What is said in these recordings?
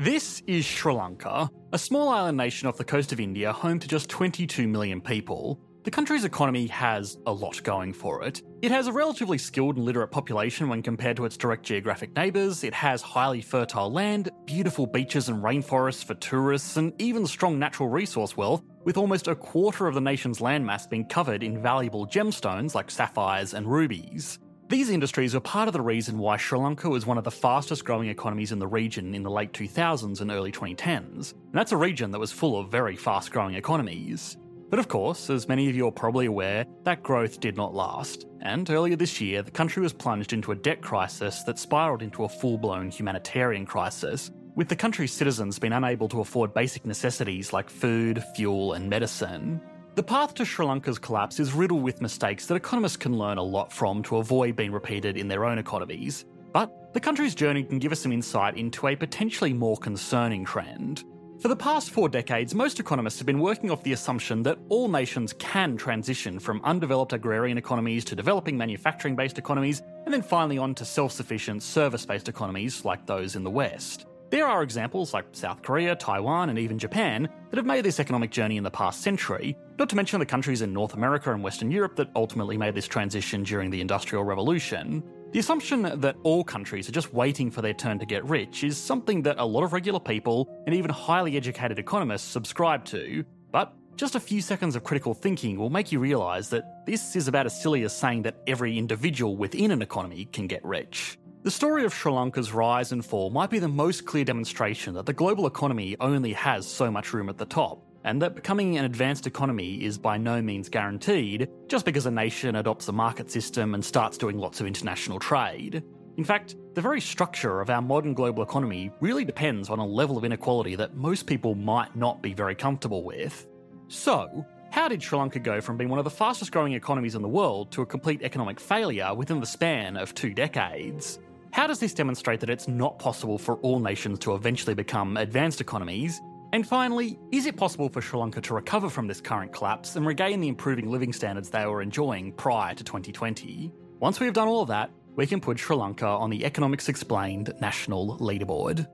This is Sri Lanka, a small island nation off the coast of India, home to just 22 million people. The country's economy has a lot going for it. It has a relatively skilled and literate population when compared to its direct geographic neighbours. It has highly fertile land, beautiful beaches and rainforests for tourists, and even strong natural resource wealth, with almost a quarter of the nation's landmass being covered in valuable gemstones like sapphires and rubies. These industries were part of the reason why Sri Lanka was one of the fastest growing economies in the region in the late 2000s and early 2010s. And that's a region that was full of very fast growing economies. But of course, as many of you are probably aware, that growth did not last. And earlier this year, the country was plunged into a debt crisis that spiralled into a full blown humanitarian crisis, with the country's citizens being unable to afford basic necessities like food, fuel, and medicine. The path to Sri Lanka's collapse is riddled with mistakes that economists can learn a lot from to avoid being repeated in their own economies. But the country's journey can give us some insight into a potentially more concerning trend. For the past four decades, most economists have been working off the assumption that all nations can transition from undeveloped agrarian economies to developing manufacturing based economies, and then finally on to self sufficient service based economies like those in the West. There are examples like South Korea, Taiwan, and even Japan that have made this economic journey in the past century, not to mention the countries in North America and Western Europe that ultimately made this transition during the Industrial Revolution. The assumption that all countries are just waiting for their turn to get rich is something that a lot of regular people and even highly educated economists subscribe to, but just a few seconds of critical thinking will make you realise that this is about as silly as saying that every individual within an economy can get rich. The story of Sri Lanka's rise and fall might be the most clear demonstration that the global economy only has so much room at the top and that becoming an advanced economy is by no means guaranteed just because a nation adopts a market system and starts doing lots of international trade. In fact, the very structure of our modern global economy really depends on a level of inequality that most people might not be very comfortable with. So, how did Sri Lanka go from being one of the fastest growing economies in the world to a complete economic failure within the span of two decades? How does this demonstrate that it's not possible for all nations to eventually become advanced economies, and finally, is it possible for Sri Lanka to recover from this current collapse and regain the improving living standards they were enjoying prior to 2020? Once we have done all of that, we can put Sri Lanka on the Economics Explained national leaderboard.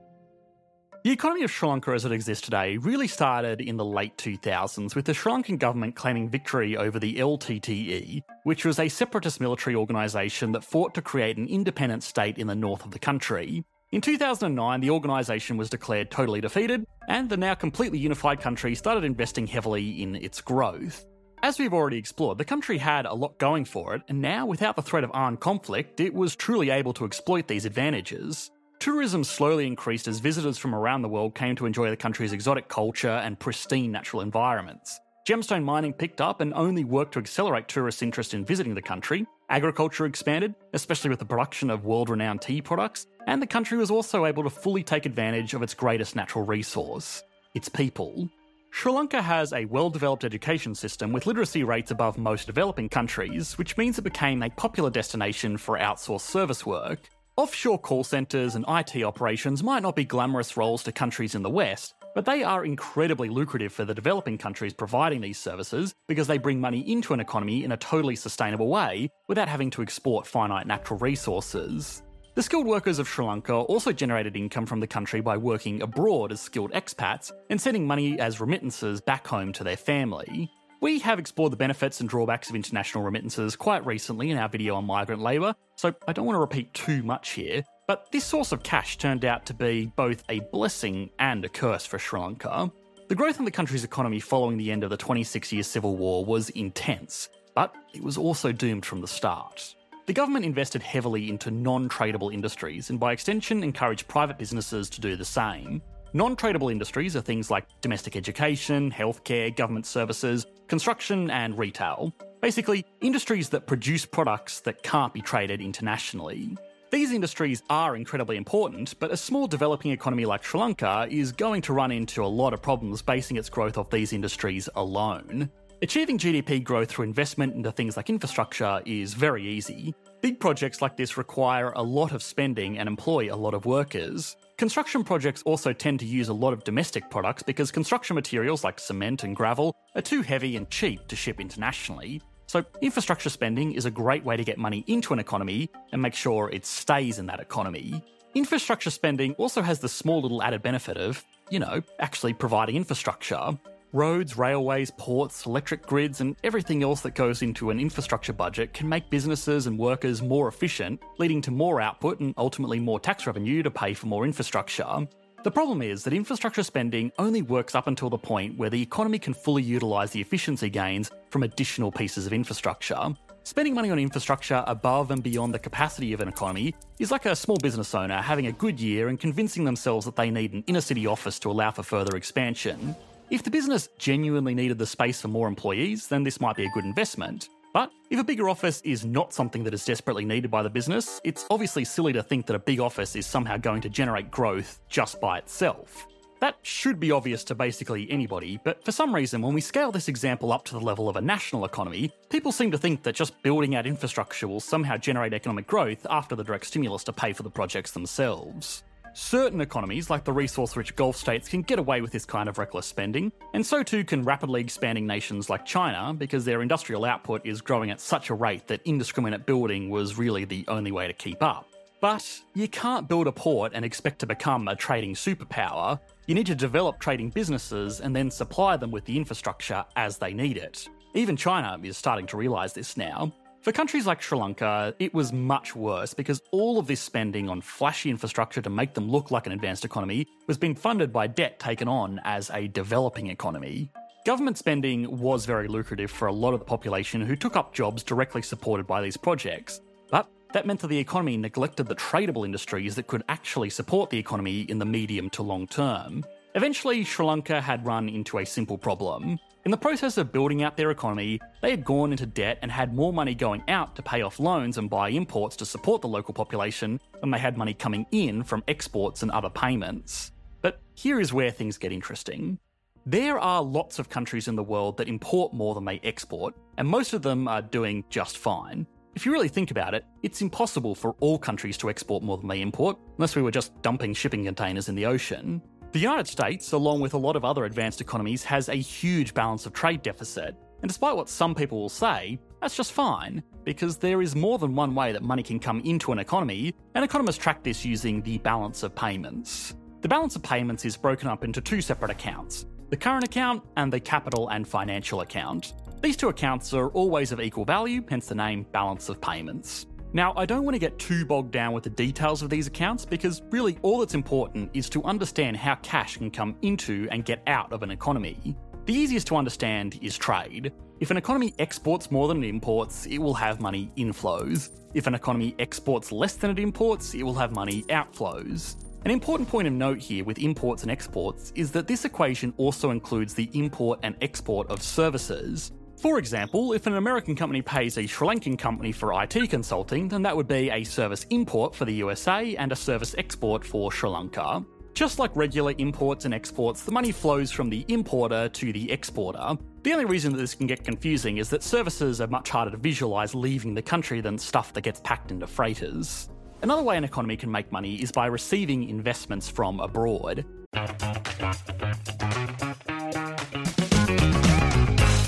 The economy of Sri Lanka as it exists today really started in the late 2000s with the Sri Lankan government claiming victory over the LTTE, which was a separatist military organisation that fought to create an independent state in the north of the country. In 2009, the organisation was declared totally defeated, and the now completely unified country started investing heavily in its growth. As we've already explored, the country had a lot going for it, and now, without the threat of armed conflict, it was truly able to exploit these advantages. Tourism slowly increased as visitors from around the world came to enjoy the country's exotic culture and pristine natural environments. Gemstone mining picked up and only worked to accelerate tourists' interest in visiting the country. Agriculture expanded, especially with the production of world renowned tea products, and the country was also able to fully take advantage of its greatest natural resource its people. Sri Lanka has a well developed education system with literacy rates above most developing countries, which means it became a popular destination for outsourced service work. Offshore call centres and IT operations might not be glamorous roles to countries in the West, but they are incredibly lucrative for the developing countries providing these services because they bring money into an economy in a totally sustainable way without having to export finite natural resources. The skilled workers of Sri Lanka also generated income from the country by working abroad as skilled expats and sending money as remittances back home to their family. We have explored the benefits and drawbacks of international remittances quite recently in our video on migrant labour, so I don't want to repeat too much here, but this source of cash turned out to be both a blessing and a curse for Sri Lanka. The growth in the country's economy following the end of the 26 year civil war was intense, but it was also doomed from the start. The government invested heavily into non tradable industries and, by extension, encouraged private businesses to do the same. Non tradable industries are things like domestic education, healthcare, government services, construction, and retail. Basically, industries that produce products that can't be traded internationally. These industries are incredibly important, but a small developing economy like Sri Lanka is going to run into a lot of problems basing its growth off these industries alone. Achieving GDP growth through investment into things like infrastructure is very easy. Big projects like this require a lot of spending and employ a lot of workers. Construction projects also tend to use a lot of domestic products because construction materials like cement and gravel are too heavy and cheap to ship internationally. So, infrastructure spending is a great way to get money into an economy and make sure it stays in that economy. Infrastructure spending also has the small little added benefit of, you know, actually providing infrastructure. Roads, railways, ports, electric grids, and everything else that goes into an infrastructure budget can make businesses and workers more efficient, leading to more output and ultimately more tax revenue to pay for more infrastructure. The problem is that infrastructure spending only works up until the point where the economy can fully utilise the efficiency gains from additional pieces of infrastructure. Spending money on infrastructure above and beyond the capacity of an economy is like a small business owner having a good year and convincing themselves that they need an inner city office to allow for further expansion. If the business genuinely needed the space for more employees, then this might be a good investment. But if a bigger office is not something that is desperately needed by the business, it's obviously silly to think that a big office is somehow going to generate growth just by itself. That should be obvious to basically anybody, but for some reason, when we scale this example up to the level of a national economy, people seem to think that just building out infrastructure will somehow generate economic growth after the direct stimulus to pay for the projects themselves. Certain economies, like the resource rich Gulf states, can get away with this kind of reckless spending, and so too can rapidly expanding nations like China because their industrial output is growing at such a rate that indiscriminate building was really the only way to keep up. But you can't build a port and expect to become a trading superpower. You need to develop trading businesses and then supply them with the infrastructure as they need it. Even China is starting to realise this now. For countries like Sri Lanka, it was much worse because all of this spending on flashy infrastructure to make them look like an advanced economy was being funded by debt taken on as a developing economy. Government spending was very lucrative for a lot of the population who took up jobs directly supported by these projects, but that meant that the economy neglected the tradable industries that could actually support the economy in the medium to long term. Eventually, Sri Lanka had run into a simple problem. In the process of building out their economy, they had gone into debt and had more money going out to pay off loans and buy imports to support the local population than they had money coming in from exports and other payments. But here is where things get interesting. There are lots of countries in the world that import more than they export, and most of them are doing just fine. If you really think about it, it's impossible for all countries to export more than they import, unless we were just dumping shipping containers in the ocean. The United States, along with a lot of other advanced economies, has a huge balance of trade deficit. And despite what some people will say, that's just fine, because there is more than one way that money can come into an economy, and economists track this using the balance of payments. The balance of payments is broken up into two separate accounts the current account and the capital and financial account. These two accounts are always of equal value, hence the name balance of payments. Now, I don't want to get too bogged down with the details of these accounts because really all that's important is to understand how cash can come into and get out of an economy. The easiest to understand is trade. If an economy exports more than it imports, it will have money inflows. If an economy exports less than it imports, it will have money outflows. An important point of note here with imports and exports is that this equation also includes the import and export of services. For example, if an American company pays a Sri Lankan company for IT consulting, then that would be a service import for the USA and a service export for Sri Lanka. Just like regular imports and exports, the money flows from the importer to the exporter. The only reason that this can get confusing is that services are much harder to visualise leaving the country than stuff that gets packed into freighters. Another way an economy can make money is by receiving investments from abroad.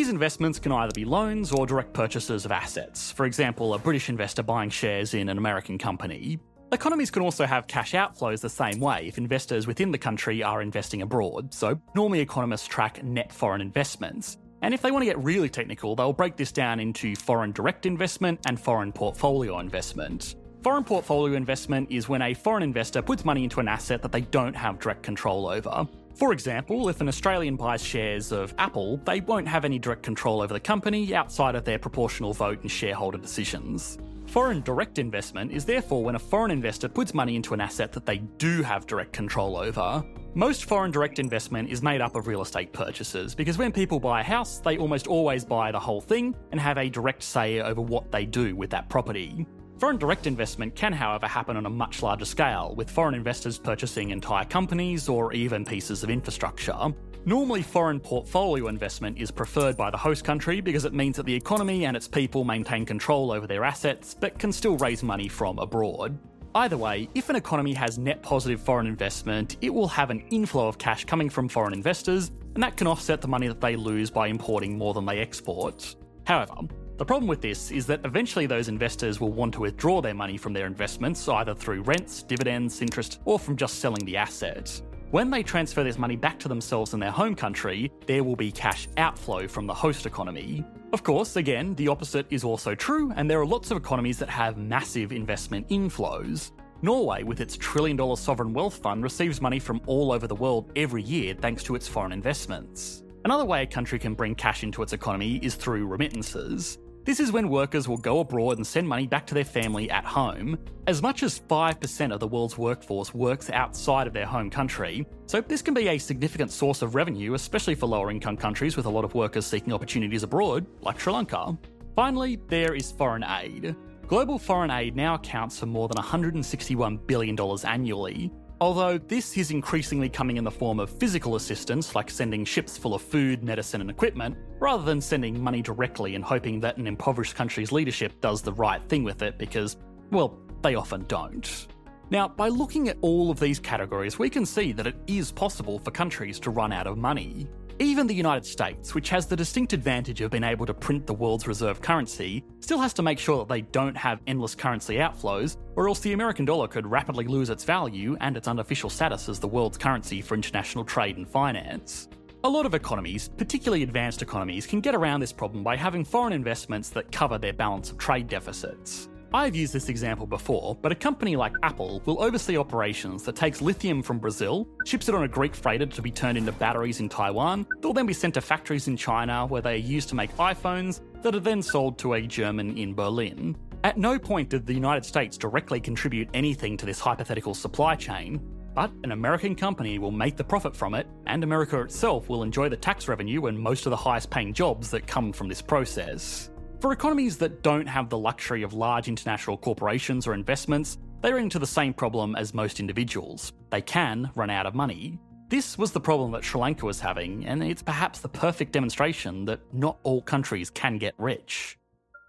These investments can either be loans or direct purchases of assets, for example, a British investor buying shares in an American company. Economies can also have cash outflows the same way if investors within the country are investing abroad, so normally economists track net foreign investments. And if they want to get really technical, they'll break this down into foreign direct investment and foreign portfolio investment. Foreign portfolio investment is when a foreign investor puts money into an asset that they don't have direct control over. For example, if an Australian buys shares of Apple, they won't have any direct control over the company outside of their proportional vote and shareholder decisions. Foreign direct investment is therefore when a foreign investor puts money into an asset that they do have direct control over. Most foreign direct investment is made up of real estate purchases because when people buy a house, they almost always buy the whole thing and have a direct say over what they do with that property. Foreign direct investment can, however, happen on a much larger scale, with foreign investors purchasing entire companies or even pieces of infrastructure. Normally, foreign portfolio investment is preferred by the host country because it means that the economy and its people maintain control over their assets but can still raise money from abroad. Either way, if an economy has net positive foreign investment, it will have an inflow of cash coming from foreign investors, and that can offset the money that they lose by importing more than they export. However, the problem with this is that eventually those investors will want to withdraw their money from their investments either through rents, dividends, interest, or from just selling the asset. When they transfer this money back to themselves in their home country, there will be cash outflow from the host economy. Of course, again, the opposite is also true, and there are lots of economies that have massive investment inflows. Norway, with its trillion dollar sovereign wealth fund, receives money from all over the world every year thanks to its foreign investments. Another way a country can bring cash into its economy is through remittances. This is when workers will go abroad and send money back to their family at home. As much as 5% of the world's workforce works outside of their home country, so this can be a significant source of revenue, especially for lower income countries with a lot of workers seeking opportunities abroad, like Sri Lanka. Finally, there is foreign aid. Global foreign aid now accounts for more than $161 billion annually, Although this is increasingly coming in the form of physical assistance, like sending ships full of food, medicine, and equipment, rather than sending money directly and hoping that an impoverished country's leadership does the right thing with it because, well, they often don't. Now, by looking at all of these categories, we can see that it is possible for countries to run out of money. Even the United States, which has the distinct advantage of being able to print the world's reserve currency, still has to make sure that they don't have endless currency outflows, or else the American dollar could rapidly lose its value and its unofficial status as the world's currency for international trade and finance. A lot of economies, particularly advanced economies, can get around this problem by having foreign investments that cover their balance of trade deficits. I've used this example before, but a company like Apple will oversee operations that takes lithium from Brazil, ships it on a Greek freighter to be turned into batteries in Taiwan, they'll then be sent to factories in China where they are used to make iPhones that are then sold to a German in Berlin. At no point did the United States directly contribute anything to this hypothetical supply chain, but an American company will make the profit from it, and America itself will enjoy the tax revenue and most of the highest paying jobs that come from this process. For economies that don't have the luxury of large international corporations or investments, they run into the same problem as most individuals. They can run out of money. This was the problem that Sri Lanka was having, and it's perhaps the perfect demonstration that not all countries can get rich.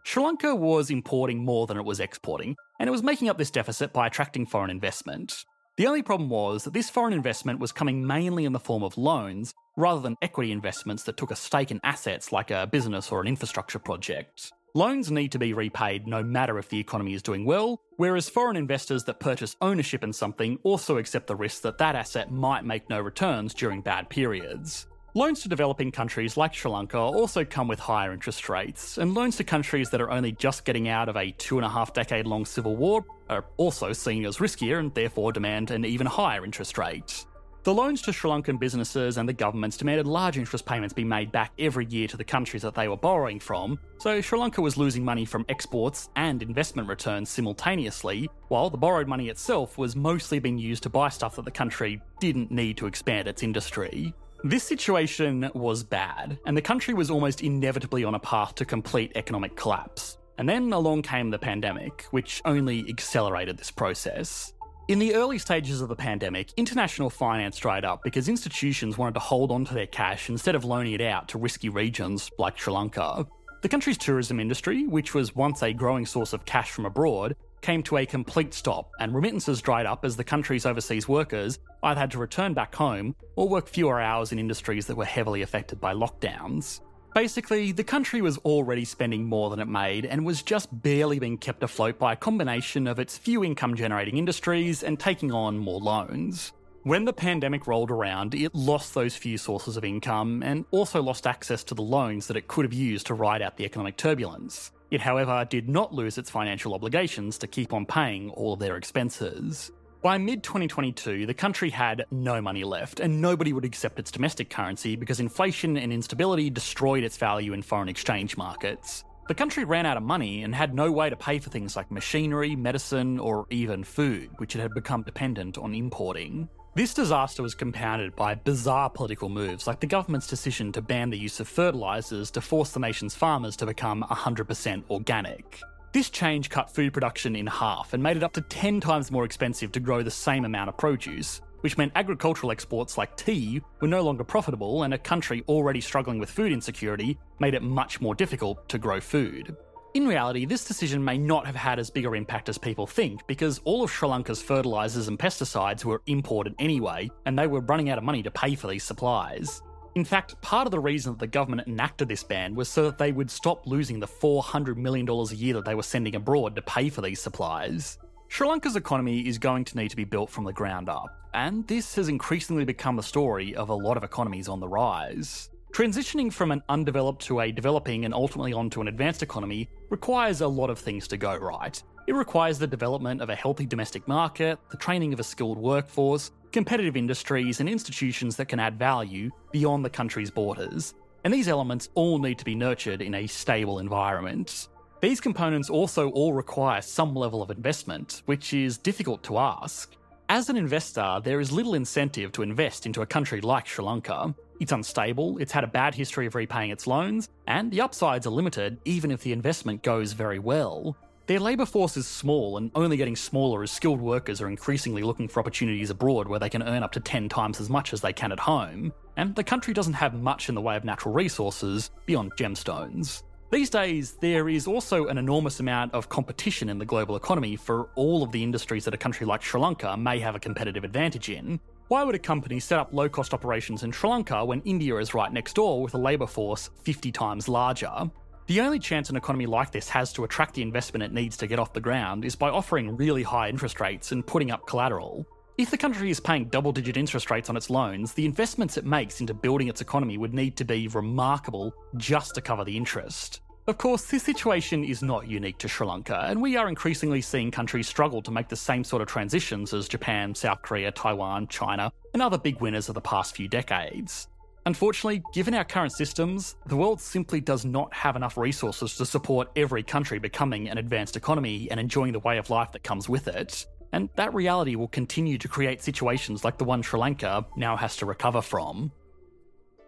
Sri Lanka was importing more than it was exporting, and it was making up this deficit by attracting foreign investment. The only problem was that this foreign investment was coming mainly in the form of loans, rather than equity investments that took a stake in assets like a business or an infrastructure project. Loans need to be repaid no matter if the economy is doing well, whereas foreign investors that purchase ownership in something also accept the risk that that asset might make no returns during bad periods. Loans to developing countries like Sri Lanka also come with higher interest rates, and loans to countries that are only just getting out of a two and a half decade long civil war are also seen as riskier and therefore demand an even higher interest rate. The loans to Sri Lankan businesses and the governments demanded large interest payments be made back every year to the countries that they were borrowing from, so Sri Lanka was losing money from exports and investment returns simultaneously, while the borrowed money itself was mostly being used to buy stuff that the country didn't need to expand its industry. This situation was bad, and the country was almost inevitably on a path to complete economic collapse. And then along came the pandemic, which only accelerated this process. In the early stages of the pandemic, international finance dried up because institutions wanted to hold on to their cash instead of loaning it out to risky regions like Sri Lanka. The country's tourism industry, which was once a growing source of cash from abroad, came to a complete stop, and remittances dried up as the country's overseas workers either had to return back home or work fewer hours in industries that were heavily affected by lockdowns. Basically, the country was already spending more than it made and was just barely being kept afloat by a combination of its few income generating industries and taking on more loans. When the pandemic rolled around, it lost those few sources of income and also lost access to the loans that it could have used to ride out the economic turbulence. It, however, did not lose its financial obligations to keep on paying all of their expenses. By mid 2022, the country had no money left, and nobody would accept its domestic currency because inflation and instability destroyed its value in foreign exchange markets. The country ran out of money and had no way to pay for things like machinery, medicine, or even food, which it had become dependent on importing. This disaster was compounded by bizarre political moves like the government's decision to ban the use of fertilisers to force the nation's farmers to become 100% organic. This change cut food production in half and made it up to 10 times more expensive to grow the same amount of produce, which meant agricultural exports like tea were no longer profitable, and a country already struggling with food insecurity made it much more difficult to grow food. In reality, this decision may not have had as big an impact as people think because all of Sri Lanka's fertilisers and pesticides were imported anyway, and they were running out of money to pay for these supplies. In fact, part of the reason that the government enacted this ban was so that they would stop losing the $400 million a year that they were sending abroad to pay for these supplies. Sri Lanka's economy is going to need to be built from the ground up, and this has increasingly become the story of a lot of economies on the rise. Transitioning from an undeveloped to a developing and ultimately onto an advanced economy requires a lot of things to go right. It requires the development of a healthy domestic market, the training of a skilled workforce, competitive industries, and institutions that can add value beyond the country's borders. And these elements all need to be nurtured in a stable environment. These components also all require some level of investment, which is difficult to ask. As an investor, there is little incentive to invest into a country like Sri Lanka. It's unstable, it's had a bad history of repaying its loans, and the upsides are limited even if the investment goes very well. Their labour force is small and only getting smaller as skilled workers are increasingly looking for opportunities abroad where they can earn up to 10 times as much as they can at home. And the country doesn't have much in the way of natural resources beyond gemstones. These days, there is also an enormous amount of competition in the global economy for all of the industries that a country like Sri Lanka may have a competitive advantage in. Why would a company set up low cost operations in Sri Lanka when India is right next door with a labour force 50 times larger? The only chance an economy like this has to attract the investment it needs to get off the ground is by offering really high interest rates and putting up collateral. If the country is paying double digit interest rates on its loans, the investments it makes into building its economy would need to be remarkable just to cover the interest. Of course, this situation is not unique to Sri Lanka, and we are increasingly seeing countries struggle to make the same sort of transitions as Japan, South Korea, Taiwan, China, and other big winners of the past few decades. Unfortunately, given our current systems, the world simply does not have enough resources to support every country becoming an advanced economy and enjoying the way of life that comes with it. And that reality will continue to create situations like the one Sri Lanka now has to recover from.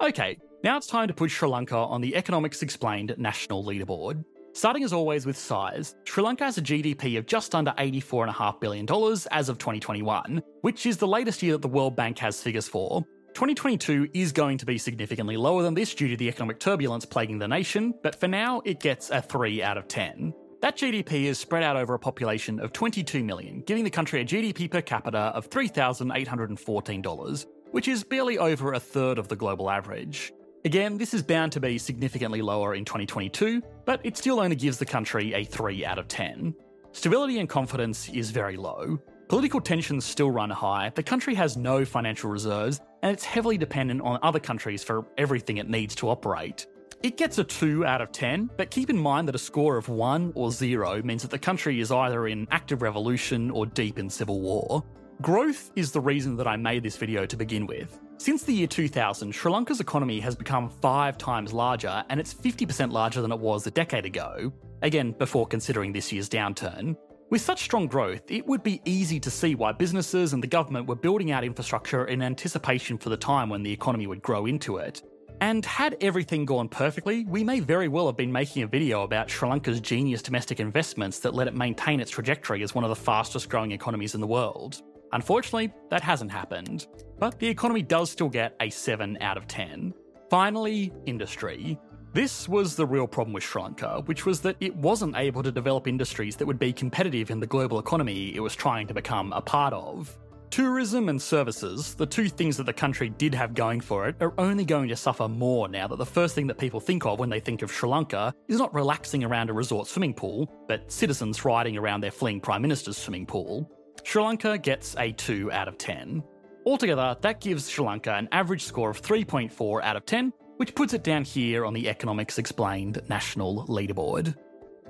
Okay, now it's time to put Sri Lanka on the Economics Explained national leaderboard. Starting as always with size, Sri Lanka has a GDP of just under $84.5 billion as of 2021, which is the latest year that the World Bank has figures for. 2022 is going to be significantly lower than this due to the economic turbulence plaguing the nation, but for now it gets a 3 out of 10. That GDP is spread out over a population of 22 million, giving the country a GDP per capita of $3,814, which is barely over a third of the global average. Again, this is bound to be significantly lower in 2022, but it still only gives the country a 3 out of 10. Stability and confidence is very low. Political tensions still run high, the country has no financial reserves, and it's heavily dependent on other countries for everything it needs to operate. It gets a 2 out of 10, but keep in mind that a score of 1 or 0 means that the country is either in active revolution or deep in civil war. Growth is the reason that I made this video to begin with. Since the year 2000, Sri Lanka's economy has become five times larger, and it's 50% larger than it was a decade ago, again, before considering this year's downturn. With such strong growth, it would be easy to see why businesses and the government were building out infrastructure in anticipation for the time when the economy would grow into it. And had everything gone perfectly, we may very well have been making a video about Sri Lanka's genius domestic investments that let it maintain its trajectory as one of the fastest growing economies in the world. Unfortunately, that hasn't happened, but the economy does still get a 7 out of 10. Finally, industry. This was the real problem with Sri Lanka, which was that it wasn't able to develop industries that would be competitive in the global economy it was trying to become a part of. Tourism and services, the two things that the country did have going for it, are only going to suffer more now that the first thing that people think of when they think of Sri Lanka is not relaxing around a resort swimming pool, but citizens riding around their fleeing Prime Minister's swimming pool. Sri Lanka gets a 2 out of 10. Altogether, that gives Sri Lanka an average score of 3.4 out of 10, which puts it down here on the Economics Explained national leaderboard.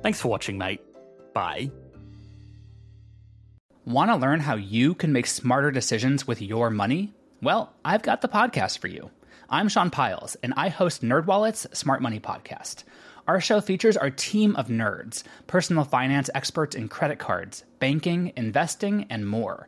Thanks for watching, mate. Bye. Want to learn how you can make smarter decisions with your money? Well, I've got the podcast for you. I'm Sean Pyles, and I host NerdWallet's Smart Money Podcast. Our show features our team of nerds, personal finance experts in credit cards, banking, investing, and more.